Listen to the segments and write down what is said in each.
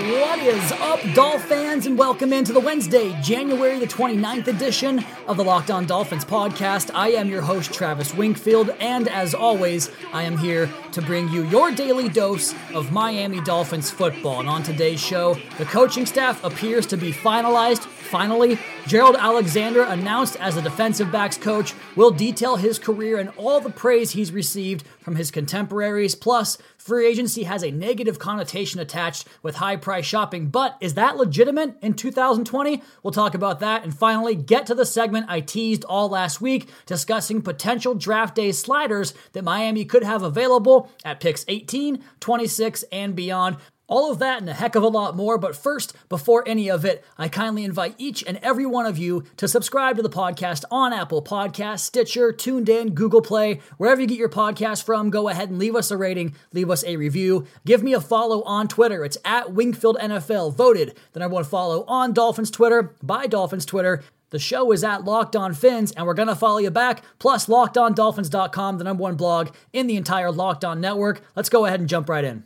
What is up, Dolph fans, and welcome into the Wednesday, January the 29th edition of the Locked On Dolphins podcast. I am your host, Travis Wingfield, and as always, I am here to bring you your daily dose of Miami Dolphins football. And on today's show, the coaching staff appears to be finalized. Finally, Gerald Alexander, announced as a defensive backs coach, will detail his career and all the praise he's received from his contemporaries. Plus, free agency has a negative connotation attached with high price shopping, but is that legitimate in 2020? We'll talk about that. And finally, get to the segment I teased all last week discussing potential draft day sliders that Miami could have available at picks 18, 26, and beyond. All of that and a heck of a lot more. But first, before any of it, I kindly invite each and every one of you to subscribe to the podcast on Apple Podcasts, Stitcher, TuneIn, Google Play, wherever you get your podcast from. Go ahead and leave us a rating, leave us a review. Give me a follow on Twitter. It's at Wingfield NFL, voted the number one follow on Dolphins Twitter by Dolphins Twitter. The show is at Locked On Fins, and we're going to follow you back. Plus, LockedOnDolphins.com, the number one blog in the entire Locked On network. Let's go ahead and jump right in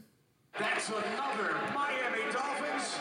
another Miami Dolphins.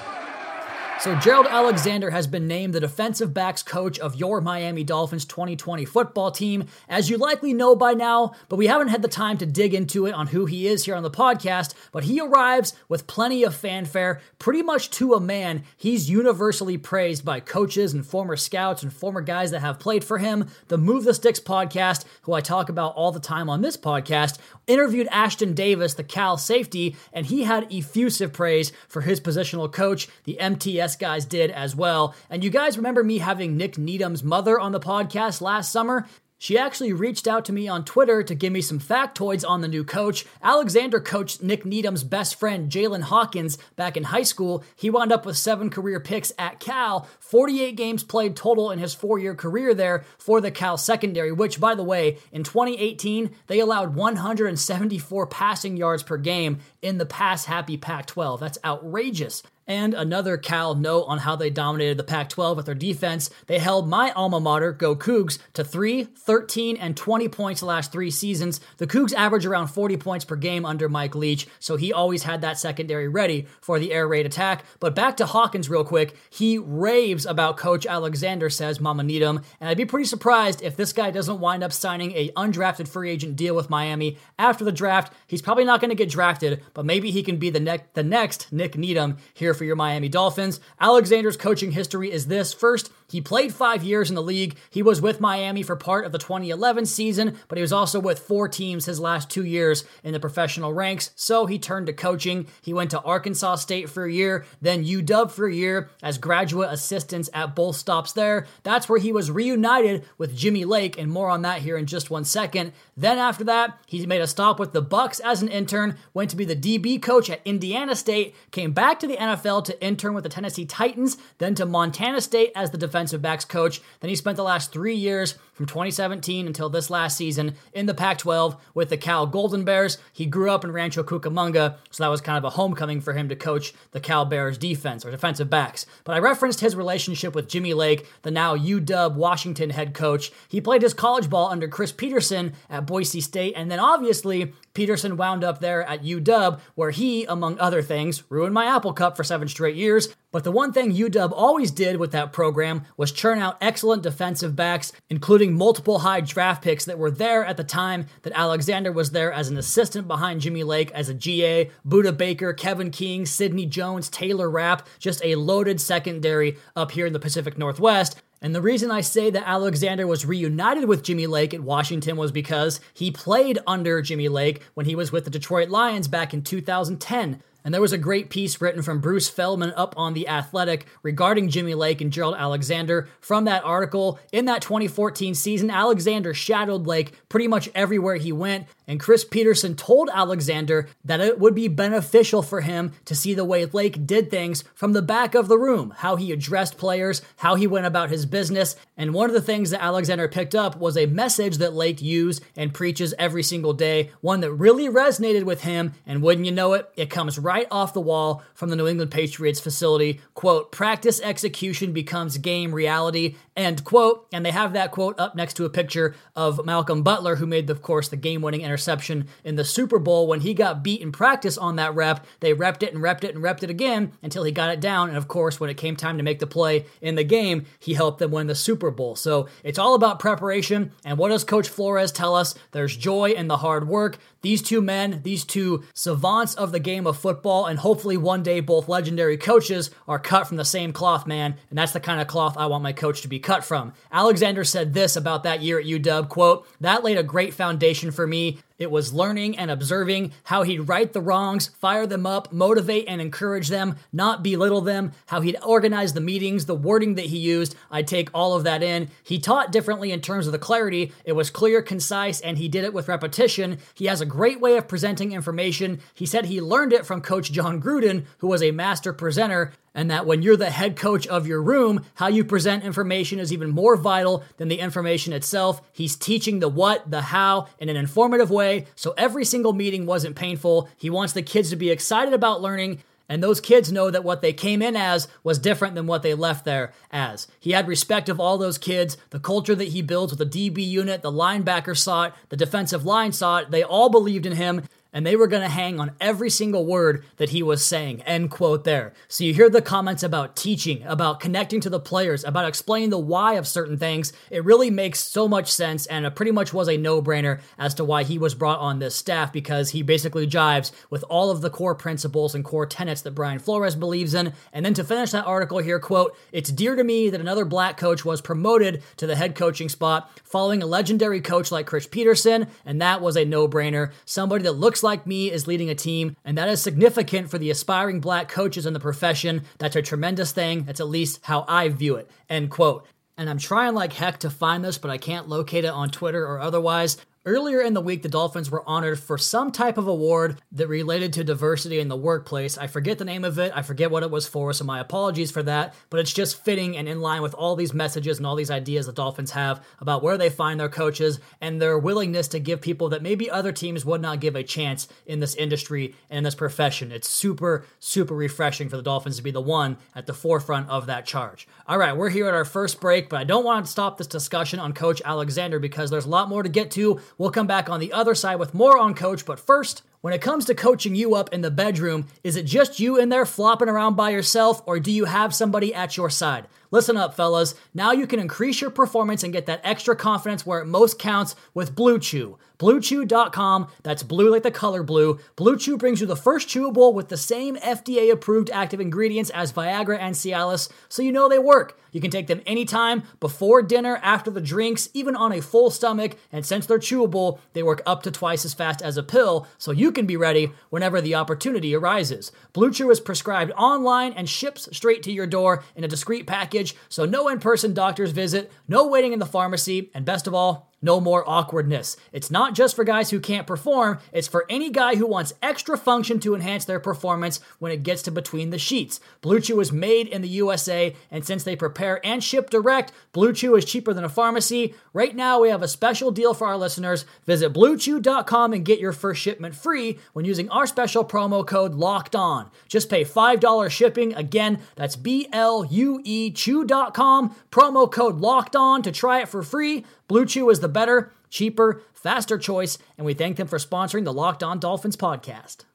So, Gerald Alexander has been named the defensive backs coach of your Miami Dolphins 2020 football team, as you likely know by now, but we haven't had the time to dig into it on who he is here on the podcast. But he arrives with plenty of fanfare, pretty much to a man. He's universally praised by coaches and former scouts and former guys that have played for him. The Move the Sticks podcast, who I talk about all the time on this podcast, interviewed Ashtyn Davis, the Cal safety, and he had effusive praise for his positional coach. The MTS guys did as well. And you guys remember me having Nik Needham's mother on the podcast last summer? She actually reached out to me on Twitter to give me some factoids on the new coach. Alexander coached Nik Needham's best friend, Jaylinn Hawkins, back in high school. He wound up with seven career picks at Cal, 48 games played total in his four year career there for the Cal secondary, which, by the way, in 2018, they allowed 174 passing yards per game in the pass happy Pac 12. That's outrageous. And another Cal note on how they dominated the Pac 12 with their defense. They held my alma mater, Go Cougs, to 3, 13, and 20 points the last three seasons. The Cougs average around 40 points per game under Mike Leach, so he always had that secondary ready for the air raid attack. But back to Hawkins, real quick. He raves about Coach Alexander, says Mama Needham, and I'd be pretty surprised if this guy doesn't wind up signing a undrafted free agent deal with Miami after the draft. He's probably not going to get drafted, but maybe he can be the, ne- the next Nik Needham here for your Miami Dolphins. Alexander's coaching history is this. First, he played five years in the league. He was with Miami for part of the 2011 season, but he was also with four teams his last two years in the professional ranks. So he turned to coaching. He went to Arkansas State for a year, then UW for a year as graduate assistants at both stops there. That's where he was reunited with Jimmy Lake, and more on that here in just one second. Then after that, he made a stop with the Bucs as an intern, went to be the DB coach at Indiana State, came back to the NFL to intern with the Tennessee Titans, then to Montana State as the defensive backs coach. Then he spent the last three years from 2017 until this last season in the Pac 12 with the Cal Golden Bears. He grew up in Rancho Cucamonga, so that was kind of a homecoming for him to coach the Cal Bears defense or defensive backs. But I referenced his relationship with Jimmy Lake, the now UW Washington head coach. He played his college ball under Chris Petersen at Boise State, and then obviously Petersen wound up there at UW, where he, among other things, ruined my Apple Cup for seven straight years. But the one thing UW always did with that program was churn out excellent defensive backs, including multiple high draft picks that were there at the time that Alexander was there as an assistant behind Jimmy Lake as a GA, Budda Baker, Kevin King, Sidney Jones, Taylor Rapp, just a loaded secondary up here in the Pacific Northwest. And the reason I say that Alexander was reunited with Jimmy Lake at Washington was because he played under Jimmy Lake when he was with the Detroit Lions back in 2010. And there was a great piece written from Bruce Feldman up on The Athletic regarding Jimmy Lake and Gerald Alexander. From that article, in that 2014 season, Alexander shadowed Lake pretty much everywhere he went. And Chris Petersen told Alexander that it would be beneficial for him to see the way Lake did things from the back of the room, how he addressed players, how he went about his business. And one of the things that Alexander picked up was a message that Lake used and preaches every single day, one that really resonated with him. And wouldn't you know it, it comes right off the wall from the New England Patriots facility. Quote, practice execution becomes game reality, end quote. And they have that quote up next to a picture of Malcolm Butler, who made, of course, the game winning interception in the Super Bowl. When he got beat in practice on that rep, they repped it and repped it and repped it again until he got it down. And of course, when it came time to make the play in the game, he helped them win the Super Bowl. So it's all about preparation. And what does Coach Flores tell us? There's joy in the hard work. These two men, these two savants of the game of football, and hopefully one day both legendary coaches are cut from the same cloth, man. And that's the kind of cloth I want my coach to be cut from. Alexander said this about that year at UW, quote, that laid a great foundation for me. It was learning and observing how he'd right the wrongs, fire them up, motivate and encourage them, not belittle them, how he'd organize the meetings, the wording that he used. I'd take all of that in. He taught differently in terms of the clarity. It was clear, concise, and he did it with repetition. He has a great way of presenting information. He said he learned it from Coach Jon Gruden, who was a master presenter and that when you're the head coach of your room, how you present information is even more vital than the information itself. He's teaching the what, the how in an informative way, so every single meeting wasn't painful. He wants the kids to be excited about learning. And those kids know that what they came in as was different than what they left there as. He had respect of all those kids, the culture that he builds with the DB unit, the linebacker saw it, the defensive line saw it. They all believed in him and they were going to hang on every single word that he was saying. End quote there. So you hear the comments about teaching, about connecting to the players, about explaining the why of certain things. It really makes so much sense, and it pretty much was a no brainer as to why he was brought on this staff because he basically jives with all of the core principles and core tenets that Brian Flores believes in. And then to finish that article here, quote, it's dear to me that another black coach was promoted to the head coaching spot following a legendary coach like Chris Petersen, and that was a no brainer. Somebody that looks like me is leading a team, and that is significant for the aspiring black coaches in the profession. That's a tremendous thing. That's at least how I view it. End quote. And I'm trying like heck to find this, but I can't locate it on Twitter or otherwise. Earlier in the week, the Dolphins were honored for some type of award that related to diversity in the workplace. I forget the name of it, I forget what it was for, so my apologies for that, but it's just fitting and in line with all these messages and all these ideas the Dolphins have about where they find their coaches and their willingness to give people that maybe other teams would not give a chance in this industry and in this profession. It's super, super refreshing for the Dolphins to be the one at the forefront of that charge. All right, we're here at our first break, but I don't want to stop this discussion on Coach Alexander because there's a lot more to get to. We'll come back on the other side with more on Coach, but first, when it comes to coaching you up in the bedroom, is it just you in there flopping around by yourself, or do you have somebody at your side? Listen up, fellas. Now you can increase your performance and get that extra confidence where it most counts with Blue Chew. BlueChew.com, that's blue like the color blue. Blue Chew brings you the first chewable with the same FDA approved active ingredients as Viagra and Cialis, so you know they work. You can take them anytime, before dinner, after the drinks, even on a full stomach, and since they're chewable, they work up to twice as fast as a pill, so you can be ready whenever the opportunity arises. Blue Chew is prescribed online and ships straight to your door in a discreet package, so no in person doctor's visit, no waiting in the pharmacy, and best of all, no more awkwardness. It's not just for guys who can't perform, it's for any guy who wants extra function to enhance their performance when it gets to between the sheets. Blue Chew is made in the USA, and since they prepare and ship direct, Blue Chew is cheaper than a pharmacy. Right now, we have a special deal for our listeners. Visit bluechew.com and get your first shipment free when using our special promo code LOCKED ON. Just pay $5 shipping. Again, that's B L U E Chew.com, promo code LOCKED ON to try it for free. Blue Chew is the better, cheaper, faster choice, and we thank them for sponsoring the Locked On Dolphins podcast.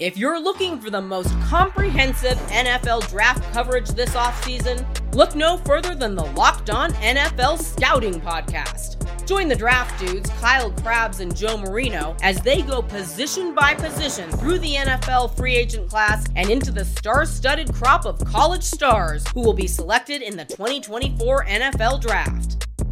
If you're looking for the most comprehensive NFL draft coverage this offseason, look no further than the Locked On NFL Scouting Podcast. Join the draft dudes, Kyle Crabbs and Joe Marino, as they go position by position through the NFL free agent class and into the star studded crop of college stars who will be selected in the 2024 NFL Draft.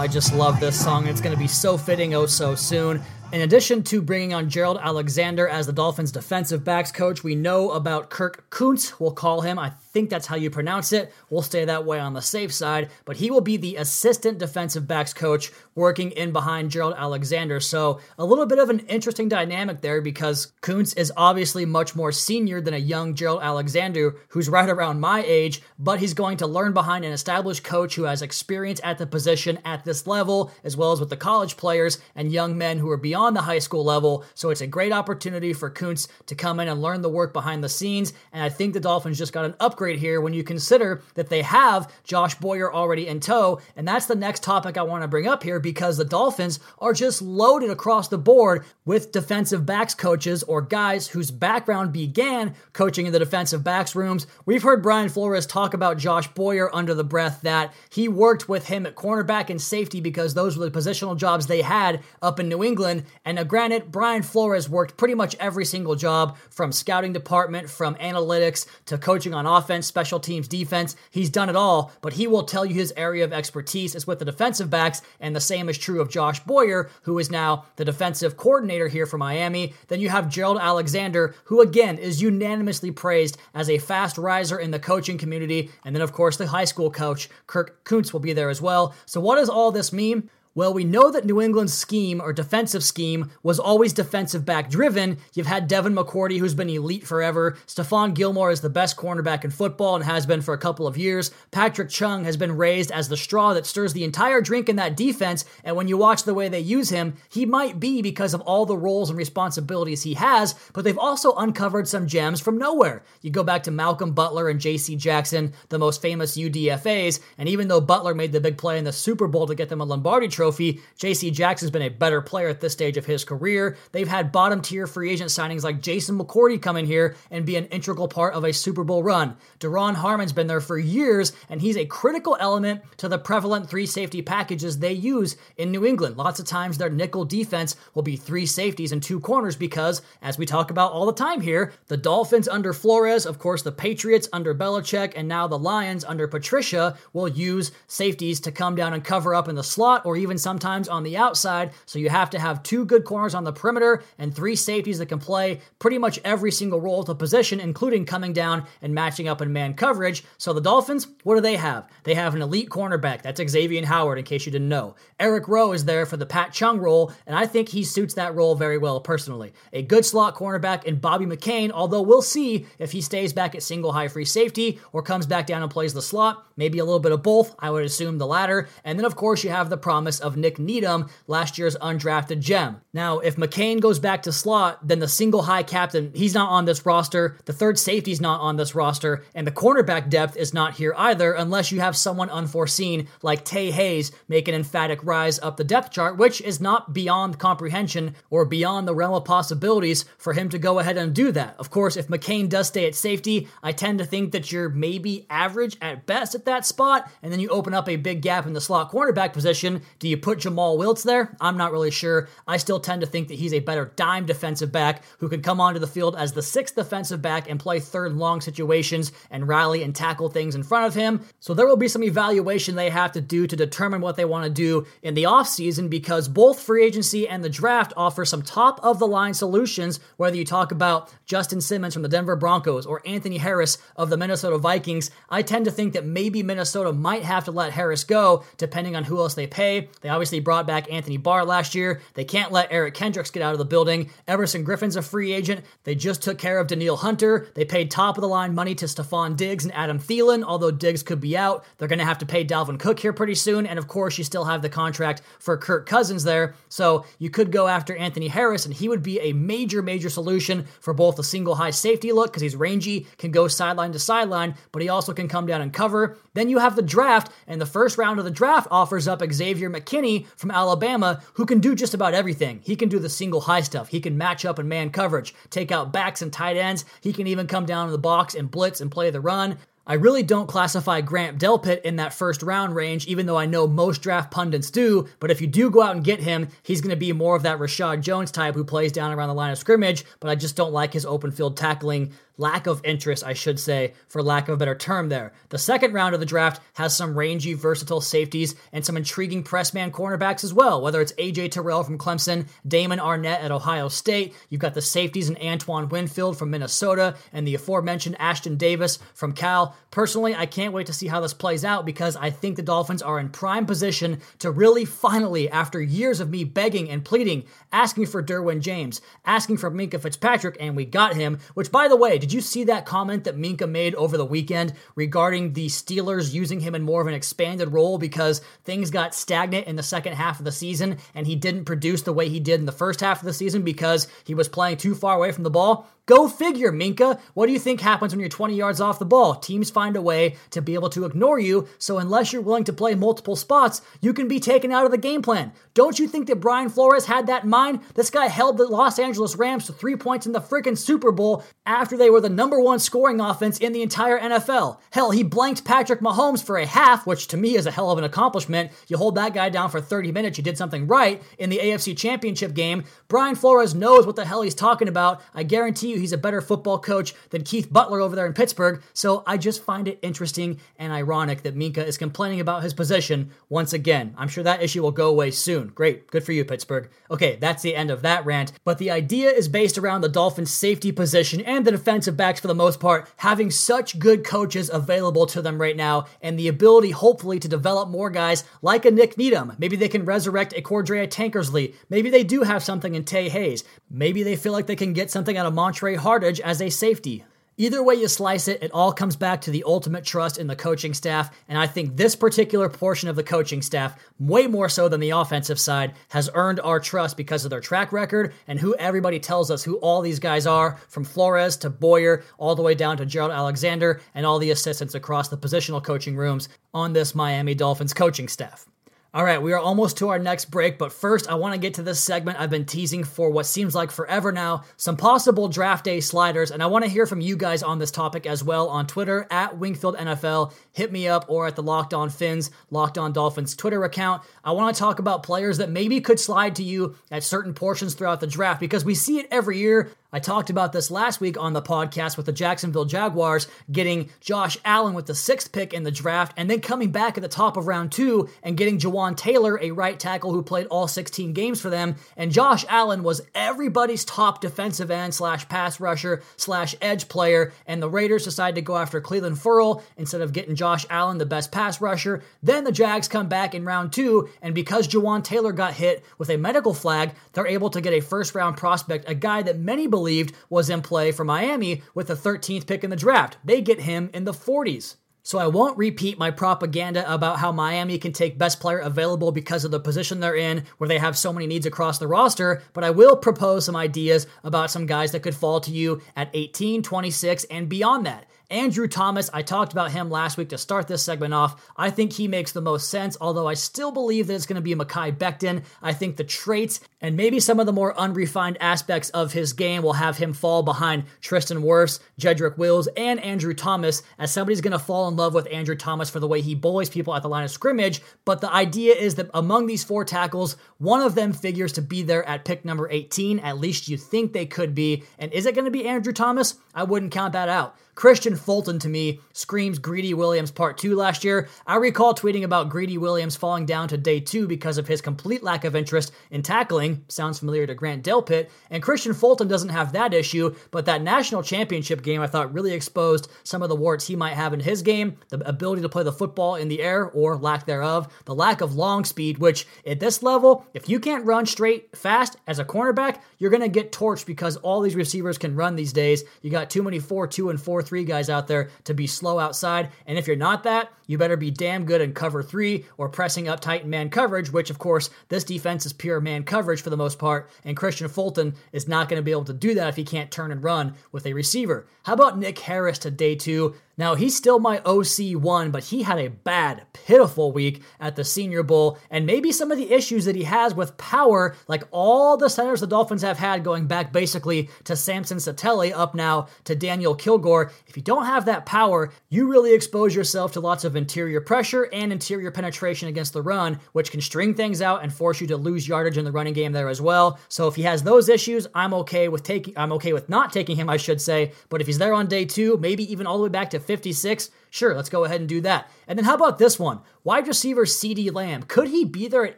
I just love this song. It's going to be so fitting oh so soon. In addition to bringing on Gerald Alexander as the Dolphins defensive backs coach, we know about Kirk Kuntz. we'll call him. I think that's how you pronounce it. We'll stay that way on the safe side, but he will be the assistant defensive backs coach working in behind Gerald Alexander. So, a little bit of an interesting dynamic there because Kuntz is obviously much more senior than a young Gerald Alexander who's right around my age, but he's going to learn behind an established coach who has experience at the position at this level, as well as with the college players and young men who are beyond beyond the high school level. So it's a great opportunity for Koontz to come in and learn the work behind the scenes. And I think the Dolphins just got an upgrade here when you consider that they have Josh Boyer already in tow. And that's the next topic I want to bring up here because the Dolphins are just loaded across the board with defensive backs coaches or guys whose background began coaching in the defensive backs rooms. We've heard Brian Flores talk about Josh Boyer under the breath that he worked with him at cornerback and safety because those were the positional jobs they had up in New England. And now, granted, Brian Flores worked pretty much every single job from scouting department, from analytics to coaching on offense, special teams, defense. He's done it all, but he will tell you his area of expertise is with the defensive backs, and the same is true of Josh Boyer, who is now the defensive coordinator here for Miami. Then you have Gerald Alexander, who again is unanimously praised as a fast riser in the coaching community. And then, of course, the high school coach, Kirk Kuntz, will be there as well. So, what does all this mean? Well, we know that New England's scheme or defensive scheme was always defensive back driven. You've had Devin McCourty, who's been elite forever. Stephon Gilmore is the best cornerback in football and has been for a couple of years. Patrick Chung has been raised as the straw that stirs the entire drink in that defense. And when you watch the way they use him, he might be because of all the roles and responsibilities he has, but they've also uncovered some gems from nowhere. You go back to Malcolm Butler and J.C. Jackson, the most famous UDFAs, and even though Butler made the big play in the Super Bowl to get them a Lombardi trophy, J.C. Jackson's been a better player at this stage of his career. They've had bottom tier free agent signings like Jason McCourty come in here and be an integral part of a Super Bowl run. Duron Harmon's been there for years, and he's a critical element to the prevalent three safety packages they use in New England. Lots of times their nickel defense will be three safeties and two corners because, as we talk about all the time here, the Dolphins under Flores, of course, the Patriots under Belichick, and now the Lions under Patricia will use safeties to come down and cover up in the slot or even sometimes on the outside. So you have to have two good corners on the perimeter and three safeties that can play pretty much every single role to position, including coming down and matching up in man coverage. So the Dolphins, what do they have? They have an elite cornerback. That's Xavier Howard, in case you didn't know. Eric Rowe is there for the Pat Chung role, and I think he suits that role very well personally. A good slot cornerback in Bobby McCain, although we'll see if he stays back at single high free safety or comes back down and plays the slot. Maybe a little bit of both. I would assume the latter. And then, of course, you have the promise of Nik Needham, last year's undrafted gem. Now, if McCain goes back to slot, then the single high captain, he's not on this roster. The third safety's not on this roster. And the cornerback depth is not here either, unless you have someone unforeseen like Tae Hayes make an emphatic rise up the depth chart, which is not beyond comprehension or beyond the realm of possibilities for him to go ahead and do that. Of course, if McCain does stay at safety, I tend to think that you're maybe average at best at that spot, and then you open up a big gap in the slot cornerback position. Do you put Jomal Wiltz there? I'm not really sure. I still tend to think that he's a better dime defensive back who can come onto the field as the sixth defensive back and play third long situations and rally and tackle things in front of him. So there will be some evaluation they have to do to determine what they want to do in the offseason because both free agency and the draft offer some top of the line solutions, whether you talk about Justin Simmons from the Denver Broncos or Anthony Harris of the Minnesota Vikings. I tend to think that maybe Minnesota might have to let Harris go depending on who else they pay. They obviously brought back Anthony Barr last year. They can't let Eric Kendricks get out of the building. Everson Griffen's a free agent. They just took care of Danielle Hunter. They paid top of the line money to Stefon Diggs and Adam Thielen, although Diggs could be out. They're going to have to pay Dalvin Cook here pretty soon. And of course, you still have the contract for Kirk Cousins there. So you could go after Anthony Harris, and he would be a major, major solution for both the single high safety look because he's rangy, can go sideline to sideline, but he also can come down and cover. Then you have the draft, and the first round of the draft offers up Xavier McKinney from Alabama, who can do just about everything. He can do the single high stuff. He can match up in man coverage, take out backs and tight ends. He can even come down in the box and blitz and play the run. I really don't classify Grant Delpit in that first round range, even though I know most draft pundits do. But if you do go out and get him, he's going to be more of that Reshad Jones type who plays down around the line of scrimmage. But I just don't like his open field tackling lack of interest, I should say, for lack of a better term there. The second round of the draft has some rangy, versatile safeties and some intriguing press man cornerbacks as well, whether it's AJ Terrell from Clemson, Damon Arnette at Ohio State, you've got the safeties in Antoine Winfield from Minnesota, and the aforementioned Ashtyn Davis from Cal. Personally, I can't wait to see how this plays out because I think the Dolphins are in prime position to really finally, after years of me begging and pleading, asking for Derwin James, asking for Minkah Fitzpatrick, and we got him, which by the way, did did you see that comment that Minkah made over the weekend regarding the Steelers using him in more of an expanded role because things got stagnant in the second half of the season and he didn't produce the way he did in the first half of the season because he was playing too far away from the ball? Go figure, Minkah. What do you think happens when you're 20 yards off the ball? Teams find a way to be able to ignore you, so unless you're willing to play multiple spots, you can be taken out of the game plan. Don't you think that Brian Flores had that in mind? This guy held the Los Angeles Rams to three points in the freaking Super Bowl after they were the number one scoring offense in the entire NFL. Hell, he blanked Patrick Mahomes for a half, which to me is a hell of an accomplishment. You hold that guy down for 30 minutes, you did something right in the AFC Championship game. Brian Flores knows what the hell he's talking about. I guarantee you he's a better football coach than Keith Butler over there in Pittsburgh. So I just find it interesting and ironic that Minkah is complaining about his position once again. I'm sure that issue will go away soon. Great. Good for you, Pittsburgh. Okay, that's the end of that rant. But the idea is based around the Dolphins' safety position and the defensive backs for the most part having such good coaches available to them right now and the ability, hopefully, to develop more guys like a Nik Needham. Maybe they can resurrect a Cordrea Tankersley. Maybe they do have something in Tae Hayes. Maybe they feel like they can get something out of Montre Hardage as a safety. Either way you slice it, it all comes back to the ultimate trust in the coaching staff. And I think this particular portion of the coaching staff, way more so than the offensive side, has earned our trust because of their track record and who everybody tells us who all these guys are, from Flores to Boyer, all the way down to Gerald Alexander and all the assistants across the positional coaching rooms on this Miami Dolphins coaching staff. All right, we are almost to our next break, but first I want to get to this segment I've been teasing for what seems like forever now some possible draft day sliders, and I want to hear from you guys on this topic as well on Twitter at Wingfield NFL. Hit me up or at the Locked On Fins, Locked On Dolphins Twitter account. I want to talk about players that maybe could slide to you at certain portions throughout the draft because we see it every year. I talked about this last week on the podcast with the Jacksonville Jaguars getting Josh Allen with the sixth pick in the draft and then coming back at the top of round two and getting Jawaan Taylor, a right tackle who played all 16 games for them. And Josh Allen was everybody's top defensive end slash pass rusher slash edge player. And the Raiders decided to go after Clelin Ferrell instead of getting Josh Allen, the best pass rusher. Then the Jags come back in round two. And because Jawaan Taylor got hit with a medical flag, they're able to get a first round prospect, a guy that many believe believed was in play for Miami with the 13th pick in the draft. They get him in the 40s. So I won't repeat my propaganda about how Miami can take best player available because of the position they're in, where they have so many needs across the roster, but I will propose some ideas about some guys that could fall to you at 18, 26, and beyond that. Andrew Thomas, I talked about him last week to start this segment off. I think he makes the most sense, although I still believe that it's going to be Mekhi Becton. I think the traits and maybe some of the more unrefined aspects of his game will have him fall behind Tristan Wirfs, Jedrick Wills, and Andrew Thomas, as somebody's going to fall in love with Andrew Thomas for the way he bullies people at the line of scrimmage. But the idea is that among these four tackles, one of them figures to be there at pick number 18. At least you think they could be. And is it going to be Andrew Thomas? I wouldn't count that out. Kristian Fulton to me screams Greedy Williams Part 2 last year. I recall tweeting about Greedy Williams falling down to day 2 because of his complete lack of interest in tackling. Sounds familiar to Grant Delpit. And Kristian Fulton doesn't have that issue, but that national championship game I thought really exposed some of the warts he might have in his game the ability to play the football in the air or lack thereof, the lack of long speed, which at this level, if you can't run straight fast as a cornerback, you're going to get torched because all these receivers can run these days. You got too many 4 2 and 4 three guys out there to be slow outside. And if you're not that, you better be damn good in cover three or pressing up tight man coverage, which of course this defense is pure man coverage for the most part. And Kristian Fulton is not going to be able to do that if he can't turn and run with a receiver. How about Nick Harris to day two? Now, he's still my OC1, but he had a bad, pitiful week at the Senior Bowl, and maybe some of the issues that he has with power, like all the centers the Dolphins have had going back basically to Samson Satele, up now to Daniel Kilgore. If you don't have that power, you really expose yourself to lots of interior pressure and interior penetration against the run, which can string things out and force you to lose yardage in the running game there as well. So if he has those issues, I'm okay with taking I'm okay with not taking him, I should say. But if he's there on day two, maybe even all the way back to 56, sure, let's go ahead and do that. And then how about this one? Wide receiver CeeDee Lamb. Could he be there at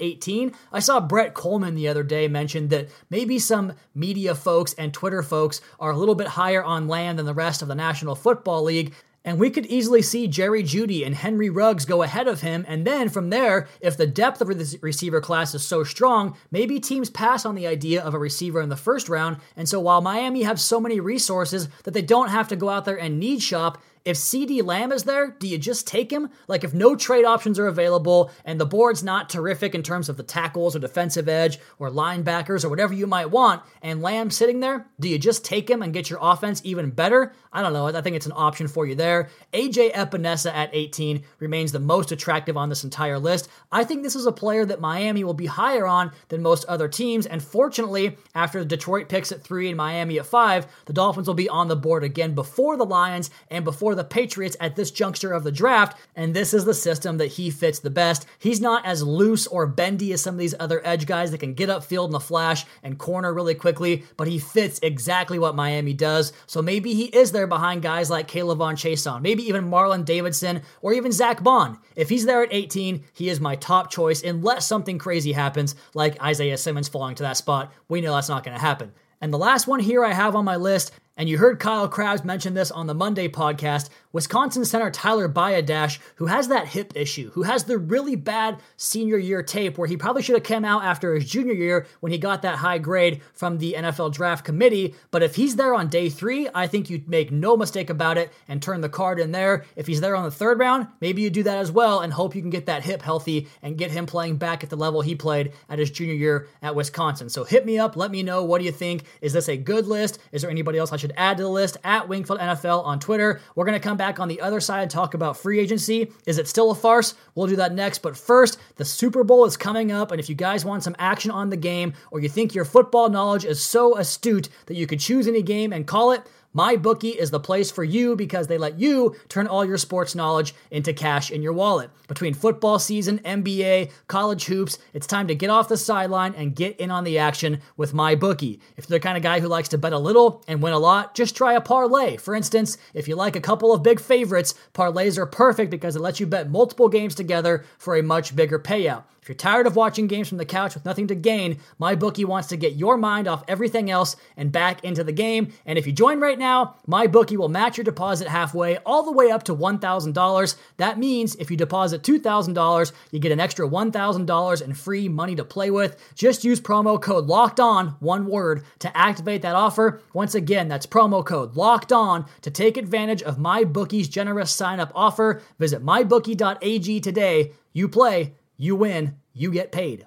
18? I saw Brett Kollmann the other day mention that maybe some media folks and Twitter folks are a little bit higher on Lamb than the rest of the National Football League. And we could easily see Jerry Jeudy and Henry Ruggs go ahead of him. And then from there, if the depth of the receiver class is so strong, maybe teams pass on the idea of a receiver in the first round. And so while Miami have so many resources that they don't have to go out there and need shop, if CeeDee Lamb is there, do you just take him? Like, if no trade options are available and the board's not terrific in terms of the tackles or defensive edge or linebackers or whatever you might want, and Lamb's sitting there, do you just take him and get your offense even better? I don't know. I think it's an option for you there. AJ Epenesa at 18 remains the most attractive on this entire list. I think this is a player that Miami will be higher on than most other teams. And fortunately, after the Detroit picks at three and Miami at five, the Dolphins will be on the board again before the Lions and before for the Patriots at this juncture of the draft, and this is the system that he fits the best. He's not as loose or bendy as some of these other edge guys that can get upfield in the flash and corner really quickly, but he fits exactly what Miami does. So maybe he is there behind guys like K'Lavon Chaisson, maybe even Marlon Davidson, or even Zack Baun. If he's there at 18, he is my top choice unless something crazy happens, like Isaiah Simmons falling to that spot. We know that's not going to happen. And the last one here I have on my list and you heard Kyle Crabbs mention this on the Monday podcast. Wisconsin center Tyler Biadasz, who has that hip issue, who has the really bad senior year tape where he probably should have come out after his junior year when he got that high grade from the NFL draft committee. But if he's there on day three, I think you'd make no mistake about it and turn the card in there. If he's there on the third round, maybe you do that as well and hope you can get that hip healthy and get him playing back at the level he played at his junior year at Wisconsin. So hit me up, let me know what do you think? Is this a good list? Is there anybody else I should add to the list at Wingfield NFL on Twitter. We're going to come back on the other side and talk about free agency. Is it still a farce? We'll do that next. But first, the Super Bowl is coming up. And if you guys want some action on the game or you think your football knowledge is so astute that you could choose any game and call it, MyBookie is the place for you because they let you turn all your sports knowledge into cash in your wallet. Between football season, NBA, college hoops, it's time to get off the sideline and get in on the action with MyBookie. If you're the kind of guy who likes to bet a little and win a lot, just try a parlay. For instance, if you like a couple of big favorites, parlays are perfect because it lets you bet multiple games together for a much bigger payout. If you're tired of watching games from the couch with nothing to gain, MyBookie wants to get your mind off everything else and back into the game. And if you join right now, MyBookie will match your deposit halfway, all the way up to $1,000. That means if you deposit $2,000, you get an extra $1,000 in free money to play with. Just use promo code LOCKED ON, one word, to activate that offer. Once again, that's promo code LOCKED ON to take advantage of MyBookie's generous sign up offer. Visit mybookie.ag today. You play you win, you get paid.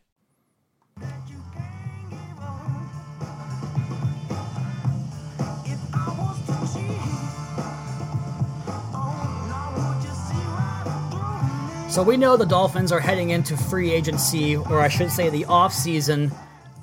So we know the Dolphins are heading into free agency, or I should say the offseason,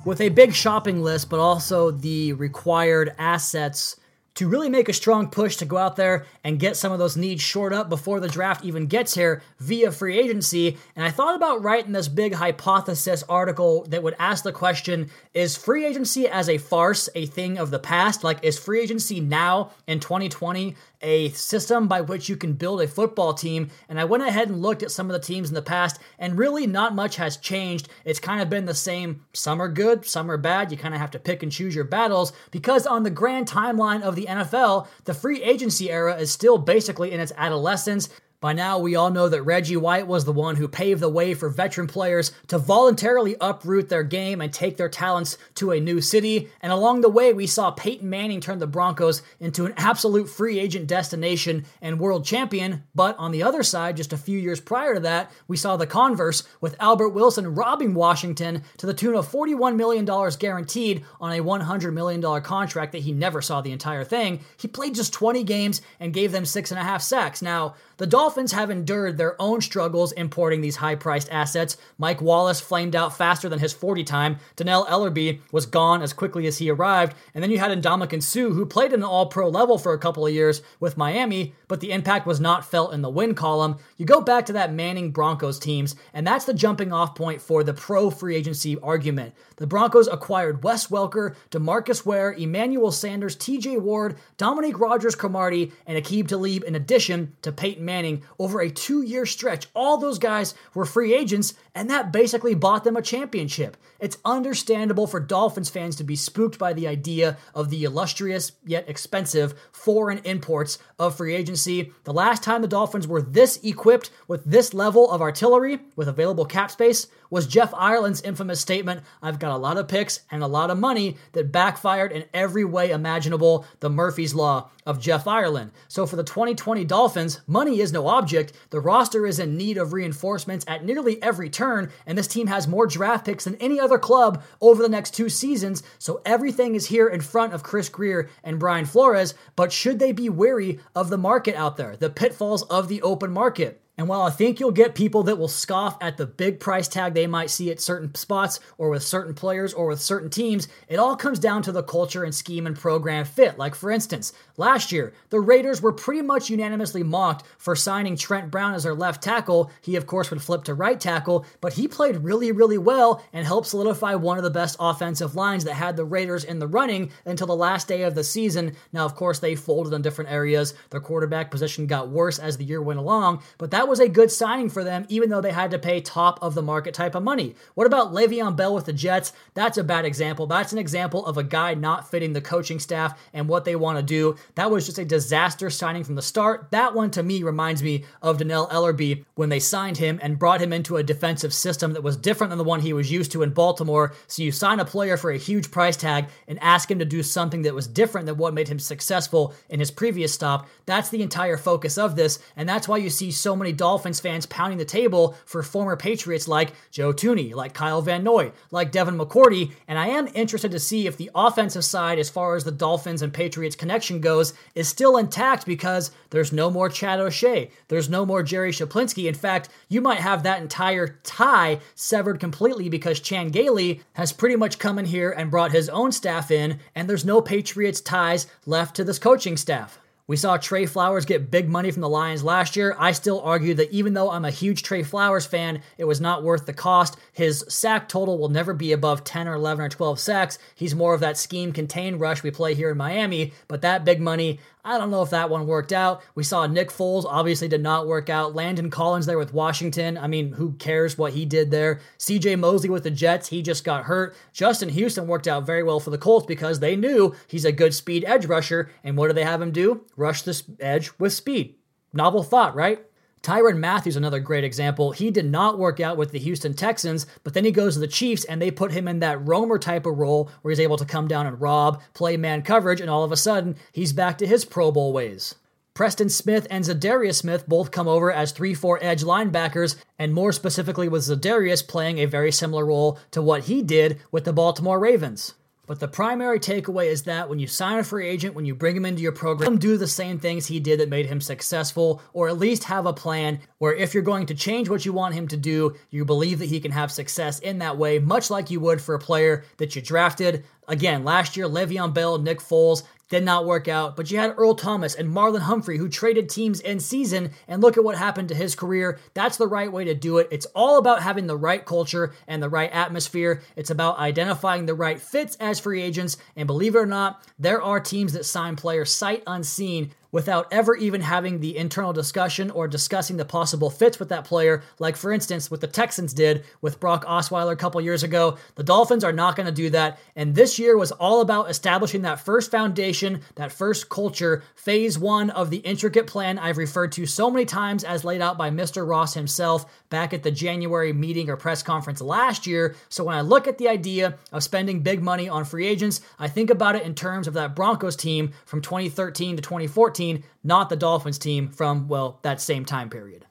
with a big shopping list, but also the required assets to really make a strong push to go out there and get some of those needs shored up before the draft even gets here via free agency. And I thought about writing this big hypothesis article that would ask the question Is free agency as a farce a thing of the past? Like, is free agency now in 2020 a system by which you can build a football team. And I went ahead and looked at some of the teams in the past, and really not much has changed. It's kind of been the same. Some are good, some are bad. You kind of have to pick and choose your battles because on the grand timeline of the NFL, the free agency era is still basically in its adolescence. By now, we all know that Reggie White was the one who paved the way for veteran players to voluntarily uproot their game and take their talents to a new city. And along the way, we saw Peyton Manning turn the Broncos into an absolute free agent destination and world champion. But on the other side, just a few years prior to that, we saw the converse with Albert Wilson robbing Washington to the tune of $41 million guaranteed on a $100 million contract that he never saw the entire thing. He played just 20 games and gave them six and a half sacks. Now, the Dolphins have endured their own struggles importing these high priced assets. Mike Wallace flamed out faster than his 40 time. Dannell Ellerbe was gone as quickly as he arrived. And then you had Ndamukong Suh, who played at an all pro level for a couple of years with Miami, but the impact was not felt in the win column. You go back to that Manning Broncos teams, and that's the jumping off point for the pro free agency argument. The Broncos acquired Wes Welker, Demarcus Ware, Emmanuel Sanders, TJ Ward, Dominique Rodgers Cromartie, and Aqib Talib in addition to Peyton Manning over a two year stretch. All those guys were free agents, and that basically bought them a championship. It's understandable for Dolphins fans to be spooked by the idea of the illustrious yet expensive foreign imports of free agency. The last time the Dolphins were this equipped with this level of artillery with available cap space was Jeff Ireland's infamous statement I've got a lot of picks and a lot of money that backfired in every way imaginable, the Murphy's Law of Jeff Ireland. So for the 2020 Dolphins, money is no object. The roster is in need of reinforcements at nearly every turn, and this team has more draft picks than any other club over the next two seasons. So everything is here in front of Chris Grier and Brian Flores, but should they be wary of the market out there, the pitfalls of the open market? And while I think you'll get people that will scoff at the big price tag they might see at certain spots or with certain players or with certain teams, it all comes down to the culture and scheme and program fit. Like, for instance, last year, the Raiders were pretty much unanimously mocked for signing Trent Brown as their left tackle. He, of course, would flip to right tackle, but he played really, really well and helped solidify one of the best offensive lines that had the Raiders in the running until the last day of the season. Now, of course, they folded in different areas. Their quarterback position got worse as the year went along, but that was a good signing for them, even though they had to pay top of the market type of money. What about Le'Veon Bell with the Jets? That's a bad example. That's an example of a guy not fitting the coaching staff and what they want to do. That was just a disaster signing from the start. That one to me reminds me of Dannell Ellerbe when they signed him and brought him into a defensive system that was different than the one he was used to in Baltimore. So you sign a player for a huge price tag and ask him to do something that was different than what made him successful in his previous stop. That's the entire focus of this, and that's why you see so many Dolphins fans pounding the table for former Patriots like Joe Thuney, like Kyle Van Noy, like Devin McCourty, and I am interested to see if the offensive side, as far as the Dolphins and Patriots connection goes, is still intact because there's no more Chad O'Shea, there's no more Jerry Schuplinski. In fact, you might have that entire tie severed completely because Chan Gailey has pretty much come in here and brought his own staff in, and there's no Patriots ties left to this coaching staff. We saw Trey Flowers get big money from the Lions last year. I still argue that even though I'm a huge Trey Flowers fan, it was not worth the cost. His sack total will never be above 10 or 11 or 12 sacks. He's more of that scheme contained rush we play here in Miami, but that big money, I don't know if that one worked out. We saw Nick Foles obviously did not work out. Landon Collins there with Washington. I mean, who cares what he did there? CJ Mosley with the Jets, he just got hurt. Justin Houston worked out very well for the Colts because they knew he's a good speed edge rusher. And what do they have him do? Rush this edge with speed. Novel thought, right? Tyrann Matthews, another great example. He did not work out with the Houston Texans, but then he goes to the Chiefs and they put him in that roamer type of role where he's able to come down and rob, play man coverage, and all of a sudden he's back to his Pro Bowl ways. Preston Smith and Za'Darius Smith both come over as 3 4 edge linebackers, and more specifically with Za'Darius playing a very similar role to what he did with the Baltimore Ravens. But the primary takeaway is that when you sign a free agent, when you bring him into your program, do the same things he did that made him successful, or at least have a plan where if you're going to change what you want him to do, you believe that he can have success in that way, much like you would for a player that you drafted. Again, last year, Le'Veon Bell, Nick Foles, did not work out, but you had Earl Thomas and Marlon Humphrey who traded teams in season, and look at what happened to his career. That's the right way to do it. It's all about having the right culture and the right atmosphere. It's about identifying the right fits as free agents, and believe it or not, there are teams that sign players sight unseen without ever even having the internal discussion or discussing the possible fits with that player, like for instance, what the Texans did with Brock Osweiler a couple years ago. The Dolphins are not going to do that. And this year was all about establishing that first foundation, that first culture, phase one of the intricate plan I've referred to so many times as laid out by Mr. Ross himself back at the January meeting or press conference last year. So when I look at the idea of spending big money on free agents, I think about it in terms of that Broncos team from 2013 to 2014, not the Dolphins team from, well, that same time period.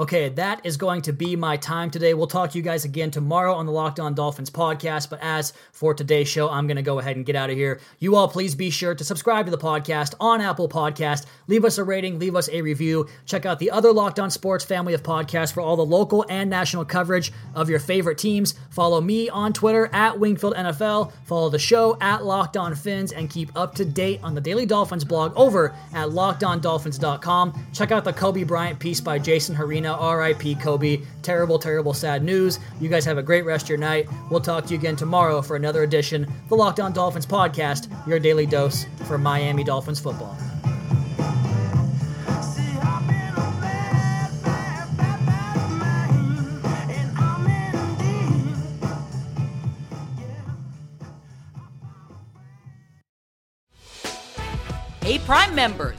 Okay, that is going to be my time today. We'll talk to you guys again tomorrow on the Locked On Dolphins podcast. But as for today's show, I'm going to go ahead and get out of here. You all, please be sure to subscribe to the podcast on Apple Podcast. Leave us a rating, leave us a review. Check out the other Locked On Sports family of podcasts for all the local and national coverage of your favorite teams. Follow me on Twitter at Wingfield NFL. Follow the show at Locked On Fins and keep up to date on the Daily Dolphins blog over at LockedOnDolphins.com. Check out the Kobe Bryant piece by Jason Hrina RIP Kobe. Terrible, terrible, sad news. You guys have a great rest of your night. We'll talk to you again tomorrow for another edition of the Locked On Dolphins podcast, your daily dose for Miami Dolphins football. Hey, Prime members,